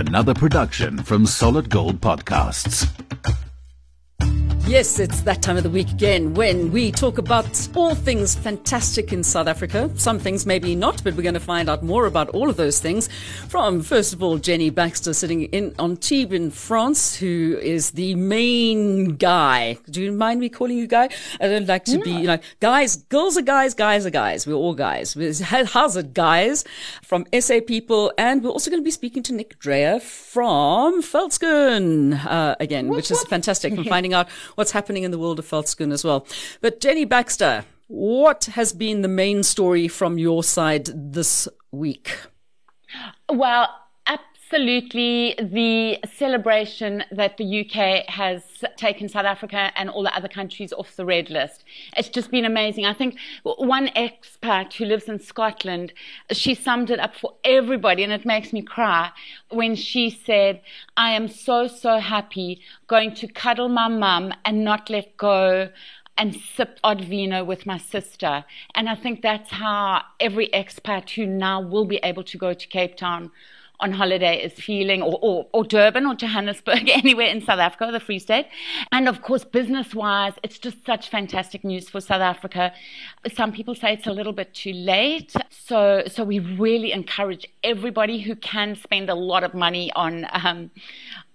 Another production from Solid Gold Podcasts. Yes, it's that time of the week again when we talk about all things fantastic in South Africa. Some things maybe not, but we're going to find out more about all of those things from, first of all, Jenny Baxter sitting in Antibes in France, who is the main guy. Do you mind me calling you guy? I don't like to be, you know, guys, girls are guys, guys are guys. We're all guys. How's it, guys? From SA People. And we're also going to be speaking to Nick Dreyer from Veldskoen, uh, again, which is fantastic from finding out what's happening in the world of Veldskoen as well. But Jenny Baxter, what has been the main story from your side this week? Well, absolutely the celebration that the UK has taken South Africa and all the other countries off the red list. It's just been amazing. I think one expat who lives in Scotland, she summed it up for everybody and it makes me cry when she said, I am so, so happy going to cuddle my mum and not let go and sip odd vino with my sister. And I think that's how every expat who now will be able to go to Cape Town on holiday is feeling, or, or, or, Durban or Johannesburg, anywhere in South Africa, the Free State. And of course, business wise, it's just such fantastic news for South Africa. Some people say it's a little bit too late. So, so we really encourage everybody who can spend a lot of money on, um,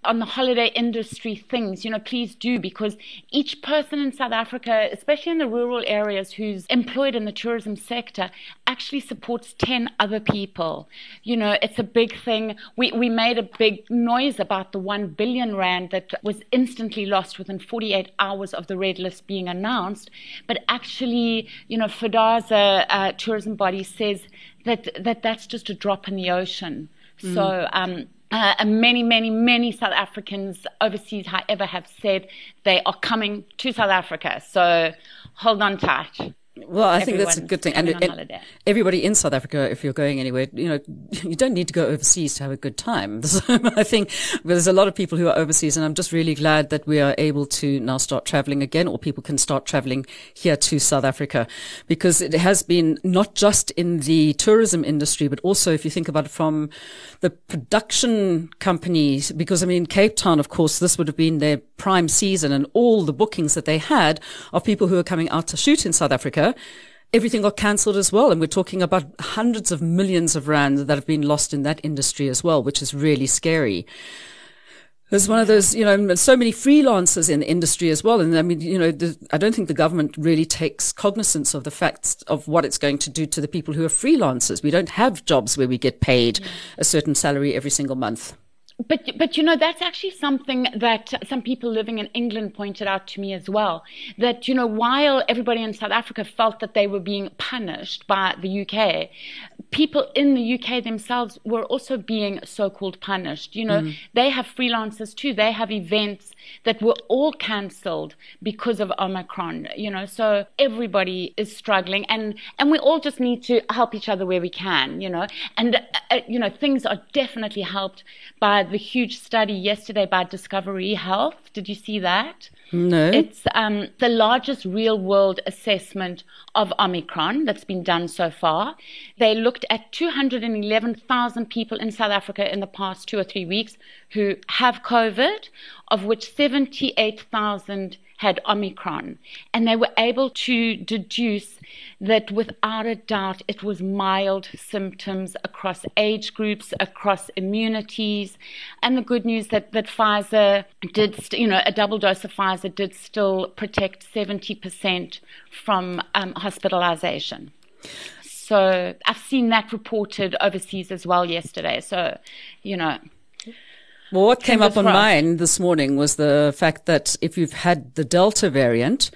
on the holiday industry things, you know, please do because each person in South Africa, especially in the rural areas who's employed in the tourism sector, actually supports 10 other people. You know, it's a big thing. We, we made a big noise about the 1 billion rand that was instantly lost within 48 hours of the red list being announced. But actually, you know, FEDHASA uh, tourism body says that, that that's just a drop in the ocean. Mm. So, um, uh, and many, many, many South Africans overseas, however, have said they are coming to South Africa. So hold on tight. Well, I think that's a good thing. And, and everybody in South Africa, if you're going anywhere, you know, you don't need to go overseas to have a good time. I think there's a lot of people who are overseas and I'm just really glad that we are able to now start traveling again or people can start traveling here to South Africa because it has been not just in the tourism industry, but also if you think about it from the production companies, because I mean, Cape Town, of course, this would have been their prime season and all the bookings that they had of people who are coming out to shoot in South Africa everything got cancelled as well. And we're talking about hundreds of millions of rand that have been lost in that industry as well, which is really scary. There's one of those, you know, so many freelancers in the industry as well. And I mean, you know, the, I don't think the government really takes cognizance of the facts of what it's going to do to the people who are freelancers. We don't have jobs where we get paid a certain salary every single month. But but you know that's actually something that some people living in England pointed out to me as well. That you know while everybody in South Africa felt that they were being punished by the UK, people in the UK themselves were also being so-called punished. You know mm. they have freelancers too. They have events that were all cancelled because of Omicron. You know so everybody is struggling, and and we all just need to help each other where we can. You know and uh, you know things are definitely helped by the huge study yesterday by Discovery Health. Did you see that? No. It's um, the largest real world assessment of Omicron that's been done so far. They looked at 211,000 people in South Africa in the past two or three weeks who have COVID, of which 78,000 had Omicron. And they were able to deduce that without a doubt it was mild symptoms across age groups, across immunities. And the good news that, that Pfizer did, st- you know, a double dose of Pfizer did still protect 70% from um, hospitalization. So I've seen that reported overseas as well yesterday. So, you know, well, what came up on mine this morning was the fact that if you've had the Delta variant,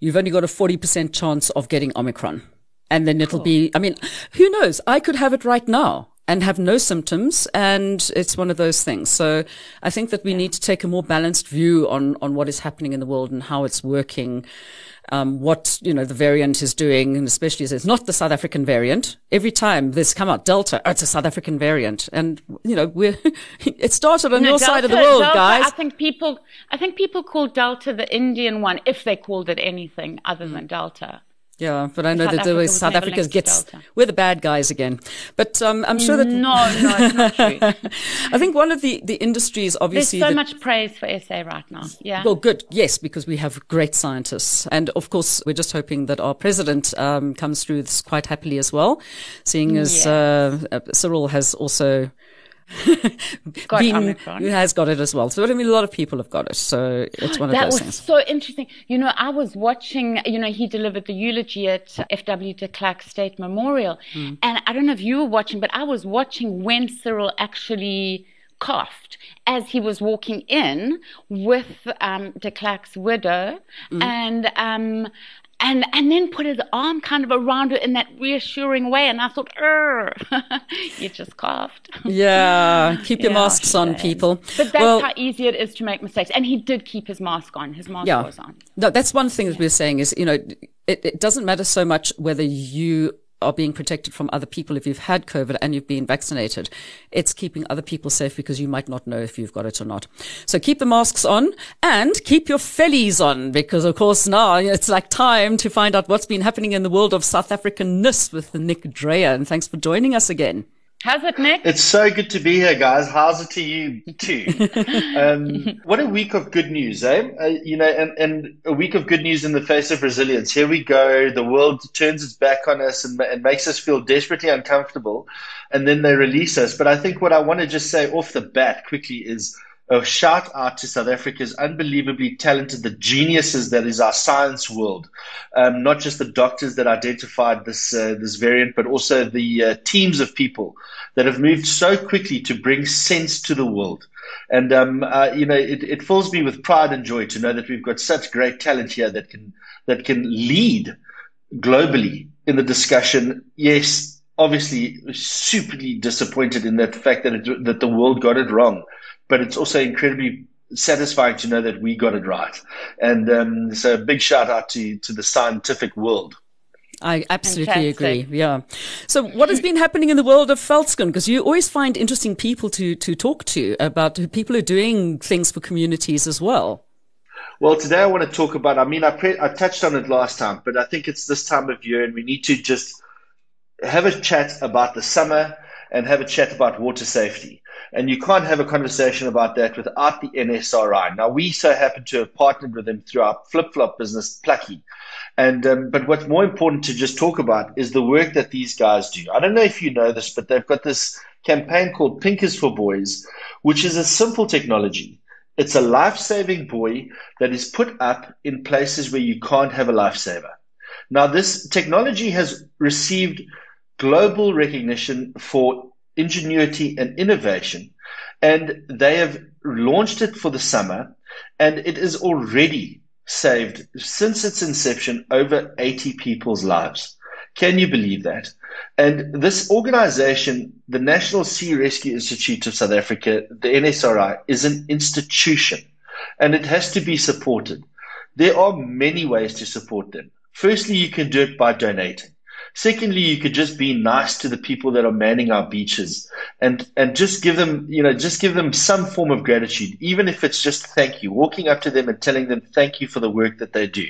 you've only got a 40% chance of getting Omicron. And then it'll be, I mean, who knows? I could have it right now and have no symptoms. And it's one of those things. So I think that we yeah. need to take a more balanced view on, on what is happening in the world and how it's working um, what you know the variant is doing, and especially it's not the South African variant. Every time this come out Delta, oh, it's a South African variant, and you know we're it started on no, your Delta, side of the world, Delta, guys. I think people, I think people call Delta the Indian one if they called it anything other than Delta. Yeah, but I know South that Africa South Africa gets we're the bad guys again. But um, I'm sure that no, no, it's not true. I think one of the the industries obviously there's so much praise for SA right now. Yeah. Well, good. Yes, because we have great scientists, and of course we're just hoping that our president um, comes through this quite happily as well, seeing as uh, uh, Cyril has also got been, Omicron. has got it as well. So I mean, a lot of people have got it. So it's one of that those was things. so interesting. You know, I was watching. You know, he delivered the eulogy at FW de Klerk State Memorial, mm. and I don't know if you were watching, but I was watching when Cyril actually coughed as he was walking in with um, de Klerk's widow, mm. and um, and and then put his arm kind of around her in that reassuring way. And I thought, er, you just coughed. Yeah, keep your yeah, masks on, people. But that's well, how easy it is to make mistakes. And he did keep his mask on. His mask yeah. was on. No, that's one thing that we're saying is, you know, it, it doesn't matter so much whether you are being protected from other people if you've had COVID and you've been vaccinated. It's keeping other people safe because you might not know if you've got it or not. So keep the masks on and keep your vellies on because of course now it's like time to find out what's been happening in the world of South African Africanness with Nick Dreyer. And thanks for joining us again. How's it, Nick? It's so good to be here, guys. How's it to you too? um, what a week of good news, eh? Uh, you know, and, and a week of good news in the face of resilience. Here we go. The world turns its back on us and, and makes us feel desperately uncomfortable, and then they release us. But I think what I want to just say off the bat quickly is a shout out to South Africa's unbelievably talented, the geniuses that is our science world. Um, not just the doctors that identified this uh, this variant, but also the uh, teams of people that have moved so quickly to bring sense to the world. And um, uh, you know, it, it fills me with pride and joy to know that we've got such great talent here that can that can lead globally in the discussion. Yes, obviously, superly disappointed in that fact that it, that the world got it wrong but it's also incredibly satisfying to know that we got it right. And um, so, a big shout out to to the scientific world. I absolutely Fantastic. agree. Yeah. So, what has been happening in the world of Veldskoen? Because you always find interesting people to to talk to about people who are doing things for communities as well. Well, today I want to talk about. I mean, I pre- I touched on it last time, but I think it's this time of year, and we need to just have a chat about the summer and have a chat about water safety. And you can't have a conversation about that without the NSRI. Now, we so happen to have partnered with them through our flip flop business, Plucky. And um, but what's more important to just talk about is the work that these guys do. I don't know if you know this, but they've got this campaign called Pink is for Boys, which is a simple technology. It's a life-saving buoy that is put up in places where you can't have a lifesaver. Now, this technology has received global recognition for ingenuity and innovation. And they have launched it for the summer and it is already saved since its inception over 80 people's lives. Can you believe that? And this organization, the National Sea Rescue Institute of South Africa, the NSRI, is an institution and it has to be supported. There are many ways to support them. Firstly, you can do it by donating. Secondly, you could just be nice to the people that are manning our beaches and, and just give them, you know, just give them some form of gratitude, even if it's just thank you, walking up to them and telling them thank you for the work that they do.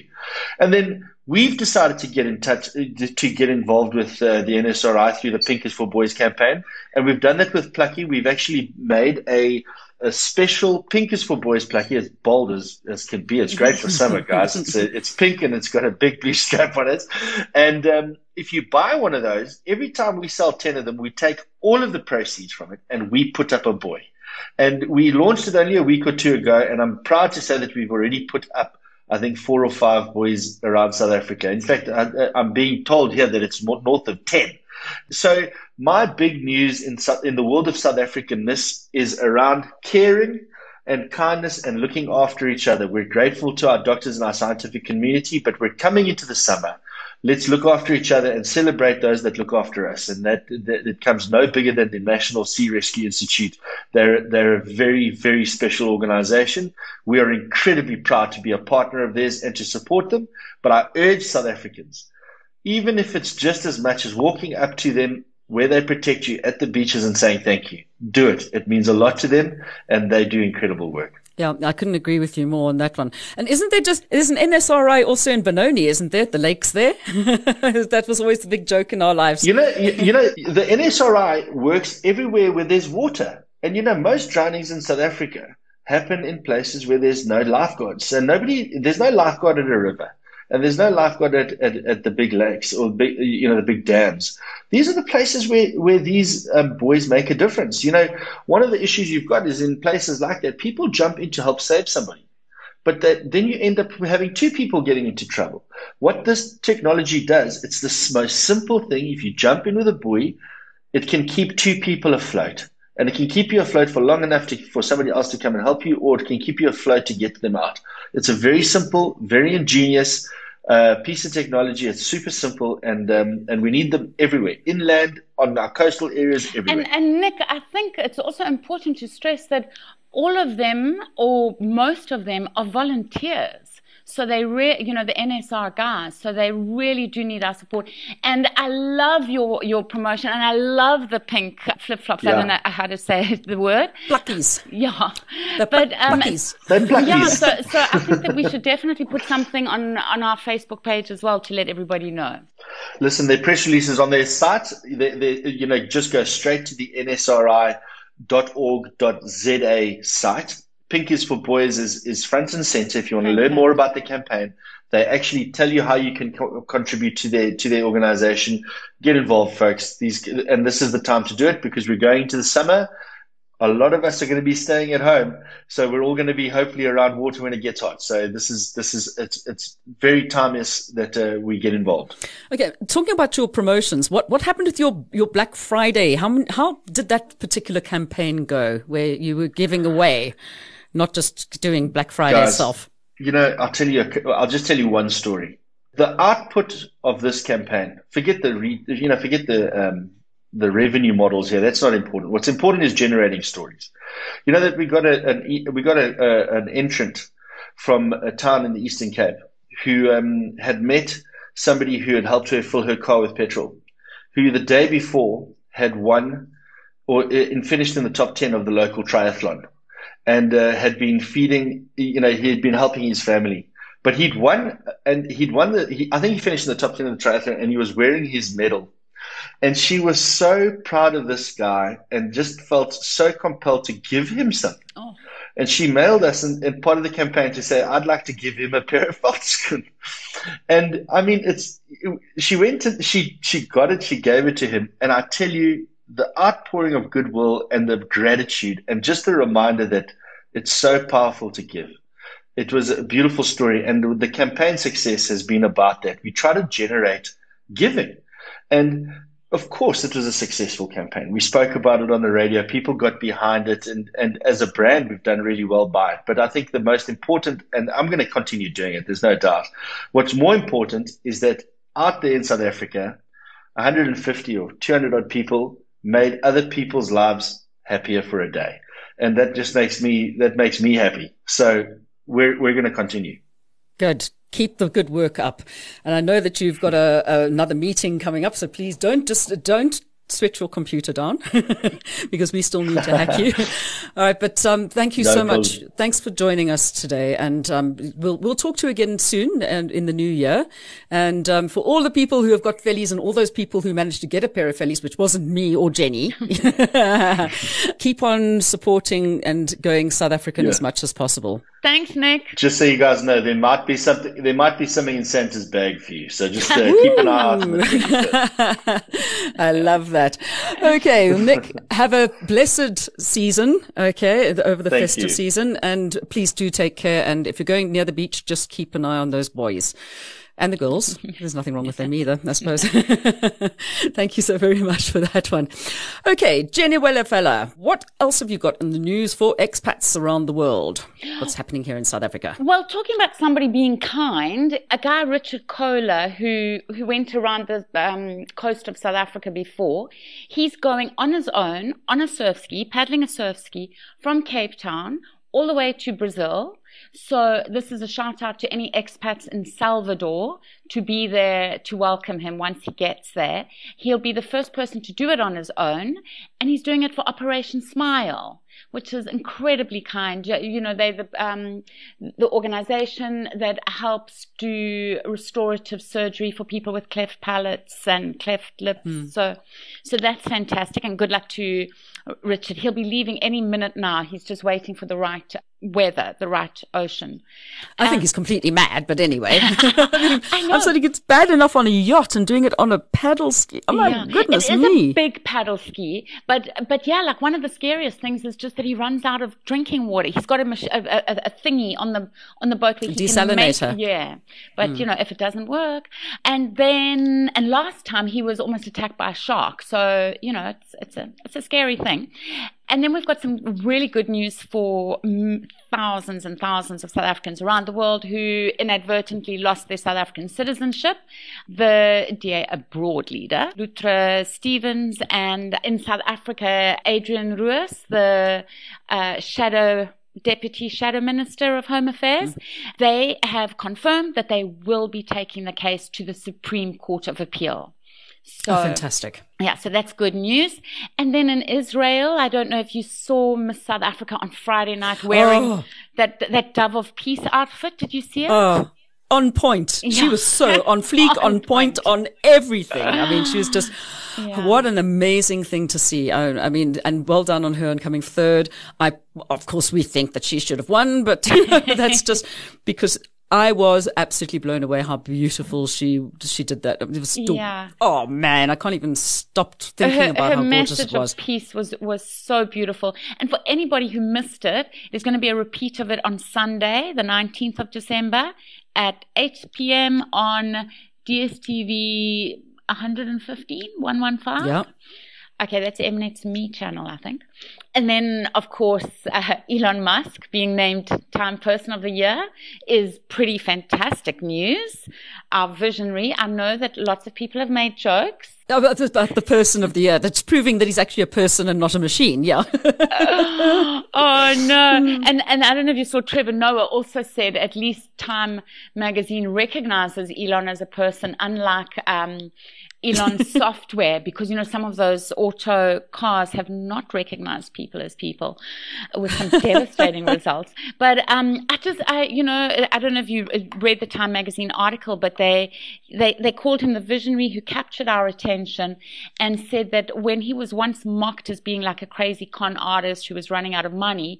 And then we've decided to get in touch, to get involved with uh, the NSRI through the Pink is for Boys campaign. And we've done that with Plucky. We've actually made a, a special pink is for boys plucky as bold as, as can be. It's great for summer, guys. It's a, it's pink and it's got a big blue strap on it. And um, if you buy one of those, every time we sell 10 of them, we take all of the proceeds from it and we put up a buoy And we launched it only a week or two ago. And I'm proud to say that we've already put up, I think, four or five buoys around South Africa. In fact, I, I'm being told here that it's north of 10. So my big news in, in the world of South Africanness is around caring and kindness and looking after each other. We're grateful to our doctors and our scientific community, but we're coming into the summer let's look after each other and celebrate those that look after us. And that, that it comes no bigger than the National Sea Rescue Institute. They're, they're a very, very special organization. We are incredibly proud to be a partner of theirs and to support them. But I urge South Africans, even if it's just as much as walking up to them where they protect you at the beaches and saying thank you, do it. It means a lot to them and they do incredible work. Yeah, I couldn't agree with you more on that one. And isn't there just, an NSRI also in Benoni, isn't there? The lakes there? that was always the big joke in our lives. You know, you, you know, the NSRI works everywhere where there's water. And you know, most drownings in South Africa happen in places where there's no lifeguards. So nobody, there's no lifeguard at a river and there's no lifeguard at, at, at, the big lakes or big, you know, the big dams. These are the places where, where these um, buoys make a difference. You know, one of the issues you've got is in places like that, people jump in to help save somebody. But that, then you end up having two people getting into trouble. What this technology does, it's the most simple thing. If you jump in with a buoy, it can keep two people afloat and it can keep you afloat for long enough to, for somebody else to come and help you, or it can keep you afloat to get them out. It's a very simple, very ingenious uh, piece of technology. It's super simple, and um, and we need them everywhere, inland, on our coastal areas, everywhere. And, and Nick, I think it's also important to stress that all of them, or most of them, are volunteers. So they, re- you know, the NSR guys. So they really do need our support. And I love your your promotion, and I love the pink flip flops. Yeah. I don't know how to say the word. Pluckies. Yeah. The but um, pluckies. pluckies. Yeah. So, so I think that we should definitely put something on on our Facebook page as well to let everybody know. Listen, their press releases on their site. They, they, you know, just go straight to the NSRI.org.za site Pink is for Boys is, is front and center. If you want to learn more about the campaign, they actually tell you how you can co- contribute to their to their organization. Get involved, folks. These and this is the time to do it because we're going to the summer. A lot of us are going to be staying at home, so we're all going to be hopefully around water when it gets hot. So this is this is it's it's very timeless that uh, we get involved. Okay, talking about your promotions, what what happened with your your Black Friday? How how did that particular campaign go, where you were giving away? Not just doing Black Friday Guys, stuff. You know, I'll tell you, I'll just tell you one story. The output of this campaign, forget the, re, you know, forget the, um, the revenue models here. That's not important. What's important is generating stories. You know that we got a, an, we got a, a, an entrant from a town in the Eastern Cape who um, had met somebody who had helped her fill her car with petrol, who the day before had won or in, finished in the top 10 of the local triathlon and uh, had been feeding. You know, he had been helping his family, but he'd won, and he'd won the. He, I think he finished in the top ten of the triathlon, and he was wearing his medal. And she was so proud of this guy, and just felt so compelled to give him something. Oh. And she mailed us in, in, part of the campaign to say, I'd like to give him a pair of Veldskoen. And I mean, it's, she went to, she, she got it, she gave it to him. And I tell you, the outpouring of goodwill and the gratitude, and just the reminder that it's so powerful to give. It was a beautiful story, and the campaign success has been about that. We try to generate giving, and of course, it was a successful campaign. We spoke about it on the radio. People got behind it, and, and as a brand, we've done really well by it. But I think the most important, and I'm going to continue doing it, there's no doubt. What's more important is that out there in South Africa, 150 or 200 odd people made other people's lives happier for a day. And that just makes me, that makes me happy. So we're, we're going to continue. Good. Keep the good work up. And I know that you've got a, a, another meeting coming up. So please don't just, don't switch your computer down because we still need to hack you. All right, but um, thank you no so much. Thanks for joining us today, and um, we'll we'll talk to you again soon and in the new year. And um, for all the people who have got vellies and all those people who managed to get a pair of vellies, which wasn't me or Jenny, keep on supporting and going South African yeah. as much as possible. Thanks, Nick. Just so you guys know, there might be something. There might be something in Santa's bag for you. So just uh, keep an eye out. I love that. Okay, Nick, have a blessed season. Okay, over the Thank festive you. season, and please do take care. And if you're going near the beach, just keep an eye on those boys and the girls. There's nothing wrong with them either, I suppose. Thank you so very much for that one. Okay, Jenny Wellerfella, what else have you got in the news for expats around the world? What's happening here in South Africa? Well, talking about somebody being kind, a guy, Richard Kohler, who, who went around the um, coast of South Africa before, he's going on his own on a surf ski, paddling a surf ski from Cape Town all the way to Brazil So this is a shout out to any expats in Salvador to be there to welcome him once he gets there. He'll be the first person to do it on his own, and he's doing it for Operation Smile which is incredibly kind. You know, they the um, the organization that helps do restorative surgery for people with cleft palates and cleft lips. Mm. So, so that's fantastic. And good luck to Richard. He'll be leaving any minute now. He's just waiting for the right weather, the right ocean. I um, think he's completely mad, but anyway. I am saying it's bad enough on a yacht and doing it on a paddle ski. Oh my yeah. goodness it is me. a big paddle ski, but but yeah, like one of the scariest things is just that he runs out of drinking water. He's got a, a, a, a thingy on the on the boat where he desalinator. Can make, yeah, but mm. you know if it doesn't work, and then and last time he was almost attacked by a shark. So you know it's it's a it's a scary thing. And then we've got some really good news for thousands and thousands of South Africans around the world who inadvertently lost their South African citizenship. The DA abroad leader, Luttra Stevens, and in South Africa, Adrian Roos, the uh, shadow Deputy Shadow Minister of Home Affairs, mm. they have confirmed that they will be taking the case to the Supreme Court of Appeal. Oh, so, oh, fantastic. Yeah, so that's good news. And then in Israel, I don't know if you saw Miss South Africa on Friday night wearing oh. that that Dove of Peace outfit. Did you see it? Oh, on point. Yeah. She was so on fleek, on, on point, point, on everything. I mean, she was just. Yeah. What an amazing thing to see. I, I, mean, and well done on her and coming third. I, of course, we think that she should have won, but that's just because I was absolutely blown away how beautiful she she did that. It was still, yeah. oh man, I can't even stop thinking her, about her how gorgeous it was. Of peace was was so beautiful. And for anybody who missed it, there's going to be a repeat of it on Sunday, the 19th of December, at 8 p.m. on DSTV 115 115. Yeah. Okay, that's Mnet's Me channel, I think. And then, of course, uh, Elon Musk being named Time Person of the Year is pretty fantastic news. Our visionary, I know that lots of people have made jokes. About the, about the person of the year. That's proving that he's actually a person and not a machine. Yeah. oh no. And, and I don't know if you saw Trevor Noah also said at least Time magazine recognizes Elon as a person, unlike, um, Elon software because you know some of those auto cars have not recognized people as people with some devastating results. But um, I just I you know I don't know if you read the Time magazine article, but they they they called him the visionary who captured our attention and said that when he was once mocked as being like a crazy con artist who was running out of money,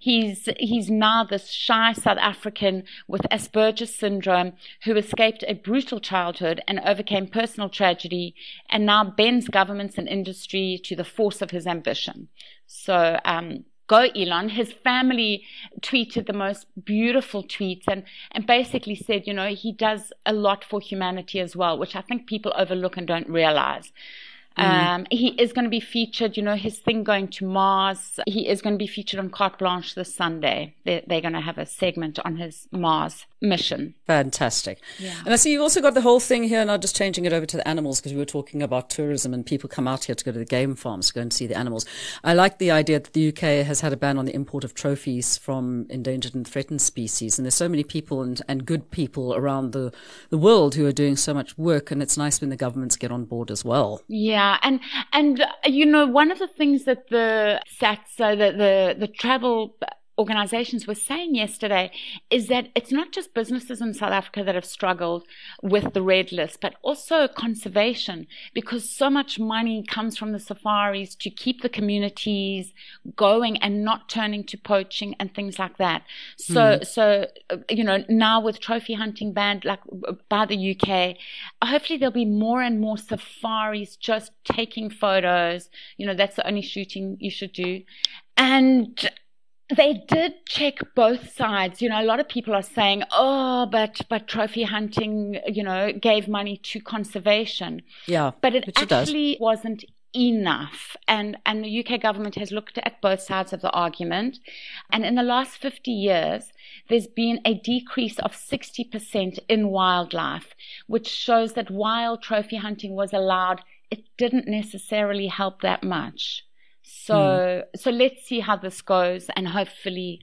he's he's now this shy South African with Asperger's syndrome who escaped a brutal childhood and overcame personal tragedy tragedy and now bends governments and industry to the force of his ambition. So, um, go Elon. His family tweeted the most beautiful tweets and, and basically said, you know, he does a lot for humanity as well, which I think people overlook and don't realize. Mm. Um, he is going to be featured, you know, his thing going to Mars. He is going to be featured on Carte Blanche this Sunday. They're, they're going to have a segment on his Mars mission. Fantastic. Yeah. And I see you've also got the whole thing here, now just changing it over to the animals because we were talking about tourism and people come out here to go to the game farms to go and see the animals. I like the idea that the UK has had a ban on the import of trophies from endangered and threatened species. And there's so many people and, and good people around the, the world who are doing so much work. And it's nice when the governments get on board as well. Yeah. And, and, uh, you know, one of the things that the SATS, uh, the, the, the travel organizations were saying yesterday is that it's not just businesses in South Africa that have struggled with the red list, but also conservation because so much money comes from the safaris to keep the communities going and not turning to poaching and things like that. So, mm. so, uh, you know, now with trophy hunting banned like by the UK, hopefully there'll be more and more safaris just taking photos. You know, that's the only shooting you should do. And they did check both sides. You know, a lot of people are saying, "Oh, but but trophy hunting, you know, gave money to conservation." Yeah, but it actually it wasn't enough. And and the UK government has looked at both sides of the argument. And in the last 50 years, there's been a decrease of 60% in wildlife, which shows that while trophy hunting was allowed, it didn't necessarily help that much. So mm. so let's see how this goes, and hopefully,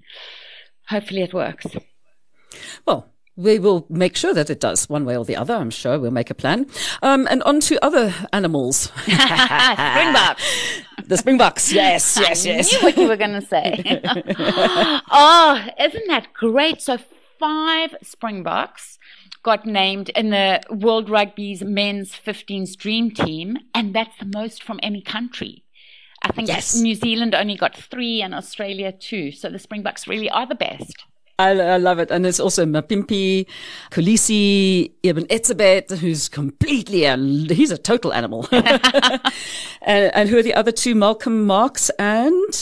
hopefully it works. Well, we will make sure that it does one way or the other. I'm sure we'll make a plan. Um, and on to other animals. Springboks. the springboks. Yes, yes, yes. I knew what you were going to say. oh, isn't that great? So five springboks got named in the World Rugby's men's 15s dream team, and that's the most from any country. I think yes. New Zealand only got three and Australia two. So the Springboks really are the best. I, I, love it. And there's also Mapimpi, Kolisi, Eben Etzebeth, who's completely a, he's a total animal. and, and, who are the other two? Malcolm Marx and?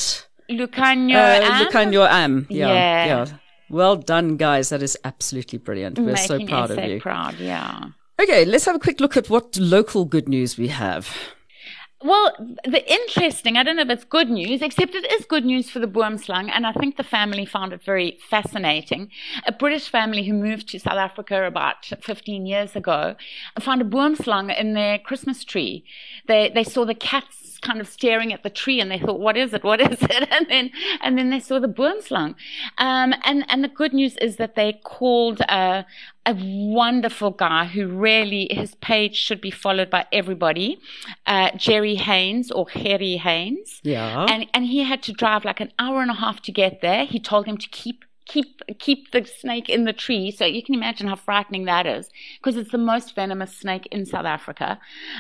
Lukhanyo uh, Lukhanyo Am. Yeah, yeah. yeah. Well done, guys. That is absolutely brilliant. We're Making so proud of so you. proud, yeah. Okay, let's have a quick look at what local good news we have. Well, the interesting, I don't know if it's good news, except it is good news for the boomslang, and I think the family found it very fascinating. A British family who moved to South Africa about 15 years ago found a boomslang in their Christmas tree. They, they saw the cats kind of staring at the tree and they thought, what is it? What is it? And then, and then they saw the boomslang. Um, and, and the good news is that they called, uh, a wonderful guy who really, his page should be followed by everybody, uh, Jerry Haynes or Harry Haynes. Yeah. And, and he had to drive like an hour and a half to get there. He told him to keep keep keep the snake in the tree. So you can imagine how frightening that is because it's the most venomous snake in South Africa.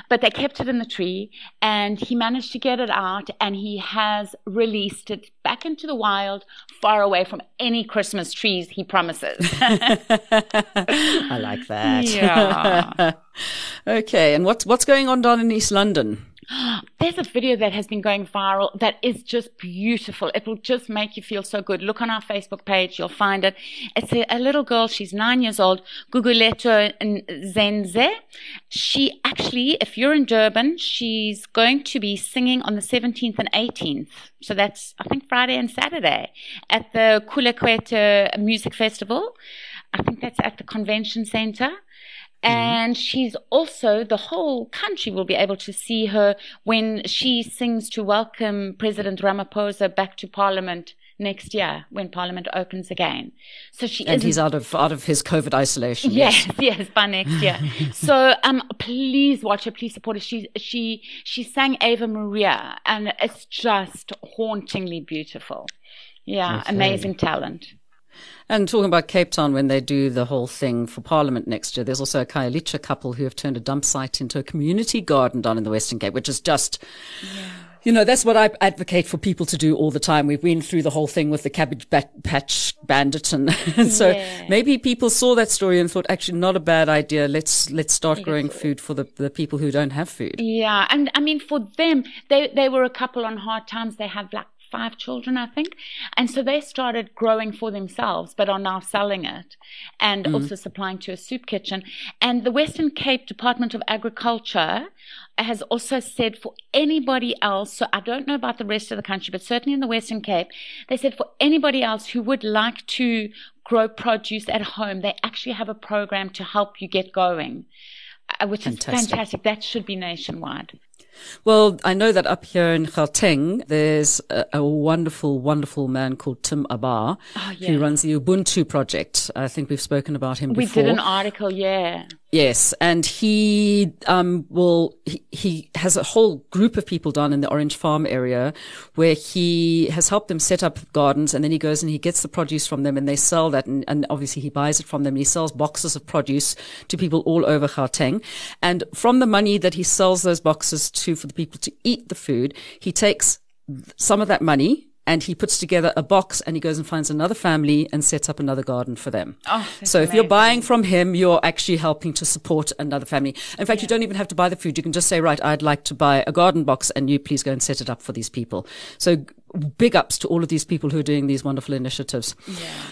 But they kept it in the tree and he managed to get it out and he has released it back into the wild, far away from any Christmas trees he promises. I like that. Yeah. okay, and what's what's going on down in East London? There's a video that has been going viral that is just beautiful. It will just make you feel so good. Look on our Facebook page, you'll find it. It's a, a little girl, she's nine years old, Guguleto Zenze. She actually, if you're in Durban, she's going to be singing on the 17th and 18th. So that's, I think, Friday and Saturday at the Kulakwete Music Festival. I think that's at the convention center. Mm-hmm. And she's also, the whole country will be able to see her when she sings to welcome President Ramaphosa back to Parliament next year when Parliament opens again. So she and he's out of out of his COVID isolation. Yes, yes, yes by next year. so um, please watch her. Please support her. She she she sang Ave Maria, and it's just hauntingly beautiful. Yeah, okay. amazing talent. And talking about Cape Town, when they do the whole thing for Parliament next year, there's also a Khayelitsha couple who have turned a dump site into a community garden down in the Western Cape, which is just. Yeah. You know, that's what I advocate for people to do all the time. We've been through the whole thing with the cabbage patch bandit. And, and so yeah. maybe people saw that story and thought, actually, not a bad idea. Let's, let's start growing food for the, the people who don't have food. Yeah. And I mean, for them, they, they were a couple on hard times. They have like five children, I think. And so they started growing for themselves, but are now selling it and mm also supplying to a soup kitchen. And the Western Cape Department of Agriculture has also said for anybody else, so I don't know about the rest of the country, but certainly in the Western Cape, they said for anybody else who would like to grow produce at home, they actually have a program to help you get going. Uh, which fantastic. is fantastic. That should be nationwide. Well, I know that up here in Gauteng, there's a, a wonderful, wonderful man called Tim Abar oh, ah, yeah. who runs the Ubuntu project. I think we've spoken about him we before. We did an article, yeah. Yes, and he um, will he, he has a whole group of people down in the Orange Farm area where he has helped them set up gardens, and then he goes and he gets the produce from them, and they sell that, and, and obviously he buys it from them, and he sells boxes of produce to people all over Gauteng, and from the money that he sells those boxes to for the people to eat the food, he takes some of that money and he puts together a box and he goes and finds another family and sets up another garden for them. Oh, so if amazing. you're buying from him, you're actually helping to support another family. In fact, yeah. you don't even have to buy the food. You can just say, right, I'd like to buy a garden box and you please go and set it up for these people. So big ups to all of these people who are doing these wonderful initiatives.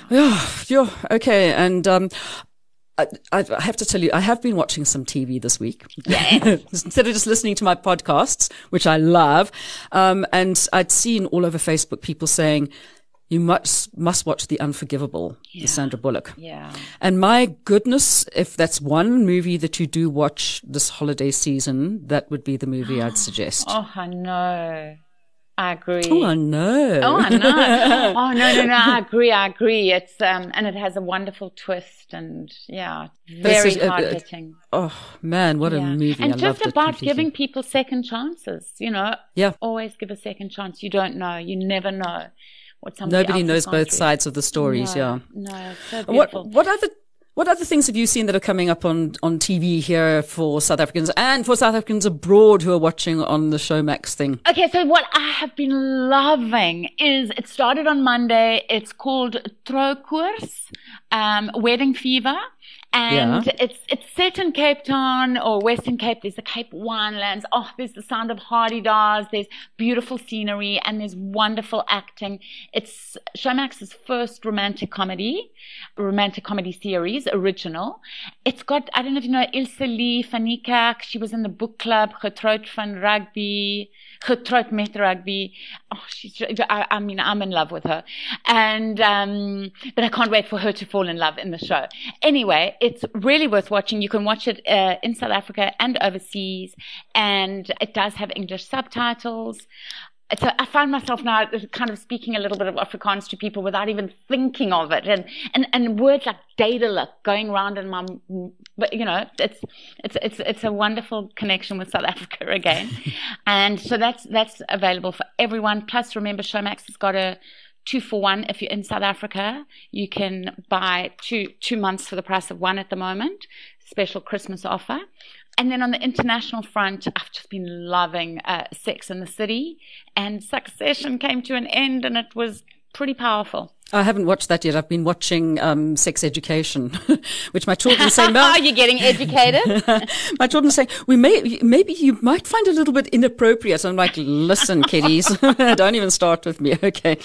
Yeah. yeah. Okay. And, um, I, I, have to tell you, I have been watching some TV this week. Yeah. Instead of just listening to my podcasts, which I love. Um, and I'd seen all over Facebook people saying, you must, must watch The Unforgivable, yeah. the Sandra Bullock. Yeah. And my goodness, if that's one movie that you do watch this holiday season, that would be the movie I'd suggest. Oh, I know. I agree. Oh, I know. Oh, I know. oh, no, no, no. I agree. I agree. It's um, and it has a wonderful twist, and yeah, very uh, hard hitting. Uh, oh man, what yeah. a movie! And I just about giving people second chances. You know, yeah. Always give a second chance. You don't know. You never know what somebody. Nobody knows both through. sides of the stories. No, yeah. No. So. What What other what other things have you seen that are coming up on, on TV here for South Africans and for South Africans abroad who are watching on the Showmax thing? Okay, so what I have been loving is it started on Monday. It's called Troukoors, um, Wedding Fever and yeah. it's it's set in Cape Town or Western Cape. There's the Cape Winelands. Oh, there's the sound of Hadedas. There's beautiful scenery and there's wonderful acting. It's Showmax's first romantic comedy, romantic comedy series, original. It's got I don't know if you know Ilse Lee Fanikak. She was in the book club Getroud van Rugby getroud met rugby. Oh, she's, I, I, mean, I'm in love with her. And, um, but I can't wait for her to fall in love in the show. Anyway, it's really worth watching. You can watch it, uh, in South Africa and overseas. And it does have English subtitles so I find myself now kind of speaking a little bit of Afrikaans to people without even thinking of it, and and, and words like daedalic going around in my, but you know, it's it's it's it's a wonderful connection with South Africa again, and so that's that's available for everyone. Plus, remember, Showmax has got a two for one. If you're in South Africa, you can buy two two months for the price of one at the moment. Special Christmas offer. And then on the international front, I've just been loving uh, Sex in the City, and Succession came to an end, and it was pretty powerful. I haven't watched that yet. I've been watching um, Sex Education, which my children say, "Mom, you're you getting educated." my children say, "We may, maybe you might find it a little bit inappropriate." I'm like, "Listen, kiddies, don't even start with me." Okay,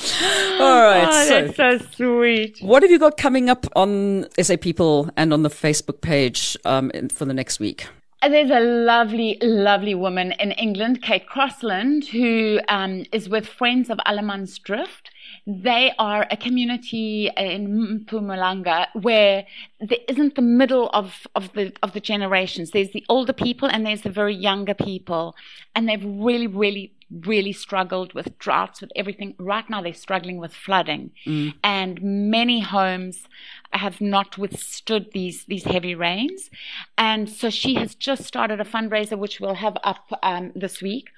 all right. Oh, so, that's so sweet. What have you got coming up on SA People and on the Facebook page um, for the next week? There's a lovely, lovely woman in England, Kate Crossland, who um, is with Friends of Allemansdrift. They are a community in Mpumalanga where there isn't the middle of, of the of the generations. There's the older people and there's the very younger people, and they've really, really really struggled with droughts, with everything. Right now, they're struggling with flooding, mm. and many homes have not withstood these these heavy rains. And so she has just started a fundraiser, which we'll have up um, this week,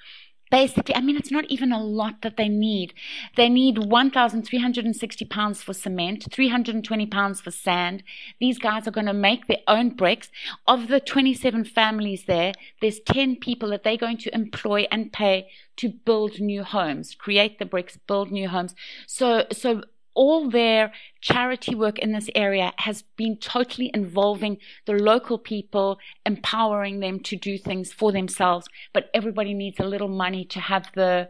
basically, I mean, it's not even a lot that they need. They need 1,360 pounds for cement, 320 pounds for sand. These guys are going to make their own bricks. Of the 27 families there, there's 10 people that they're going to employ and pay to build new homes, create the bricks, build new homes. So, so all their charity work in this area has been totally involving the local people, empowering them to do things for themselves. But everybody needs a little money to have the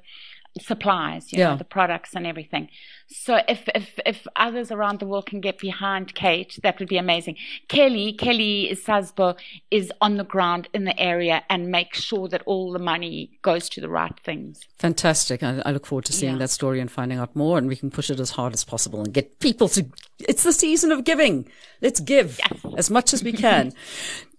supplies, you yeah. know, the products and everything. So if, if, if others around the world can get behind Kate, that would be amazing. Kelly, Kelly Sasbo is on the ground in the area and makes sure that all the money goes to the right things. Fantastic. I, I look forward to seeing yeah. that story and finding out more and we can push it as hard as possible and get people to, it's the season of giving. Let's give yes. as much as we can.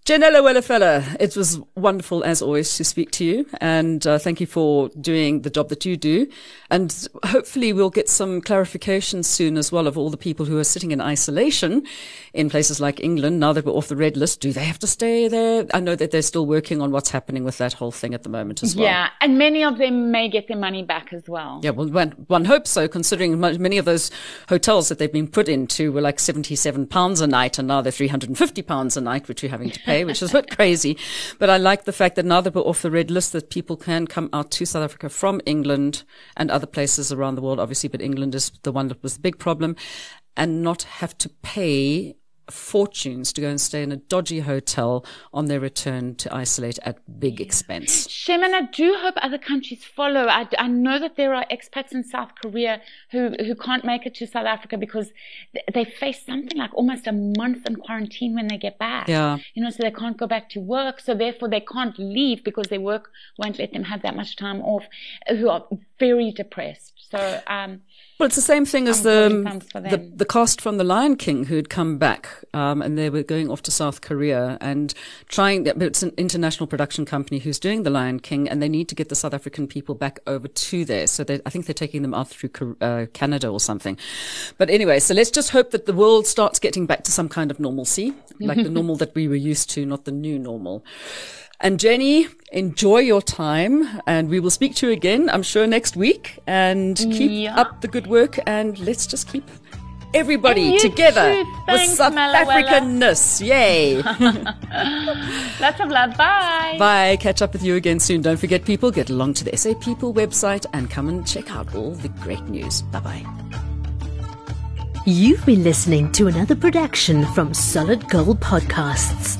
Janella Wellerfella, it was wonderful as always to speak to you and uh, thank you for doing the job that you do. And hopefully we'll get some clarification soon as well of all the people who are sitting in isolation in places like England. Now that we're off the red list, do they have to stay there? I know that they're still working on what's happening with that whole thing at the moment as well. Yeah. And many of them may get their money back as well. Yeah. Well, one, one hopes so considering many of those hotels that they've been put into were like 77 pounds a night and now they're 350 pounds a night, which you're having to pay which is a bit crazy. But I like the fact that now that we're off the red list, that people can come out to South Africa from England and other places around the world, obviously, but England is the one that was the big problem and not have to pay fortunes to go and stay in a dodgy hotel on their return to isolate at big expense. Shemin, I do hope other countries follow. I, I, know that there are expats in South Korea who, who can't make it to South Africa because they face something like almost a month in quarantine when they get back. Yeah. You know, so they can't go back to work. So therefore they can't leave because their work won't let them have that much time off, who are very depressed. So, um, well, it's the same thing as the, the, the cast from The Lion King who had come back um, and they were going off to South Korea and trying. It's an international production company who's doing The Lion King, and they need to get the South African people back over to there. So I think they're taking them out through uh, Canada or something. But anyway, so let's just hope that the world starts getting back to some kind of normalcy, like the normal that we were used to, not the new normal. And Jenny, enjoy your time and we will speak to you again, I'm sure next week and keep yeah. up the good work and let's just keep everybody together with South Africanness. Yay. Lots of love. Bye. Bye. Catch up with you again soon. Don't forget people, get along to the SA People website and come and check out all the great news. Bye bye. You've been listening to another production from Solid Gold Podcasts.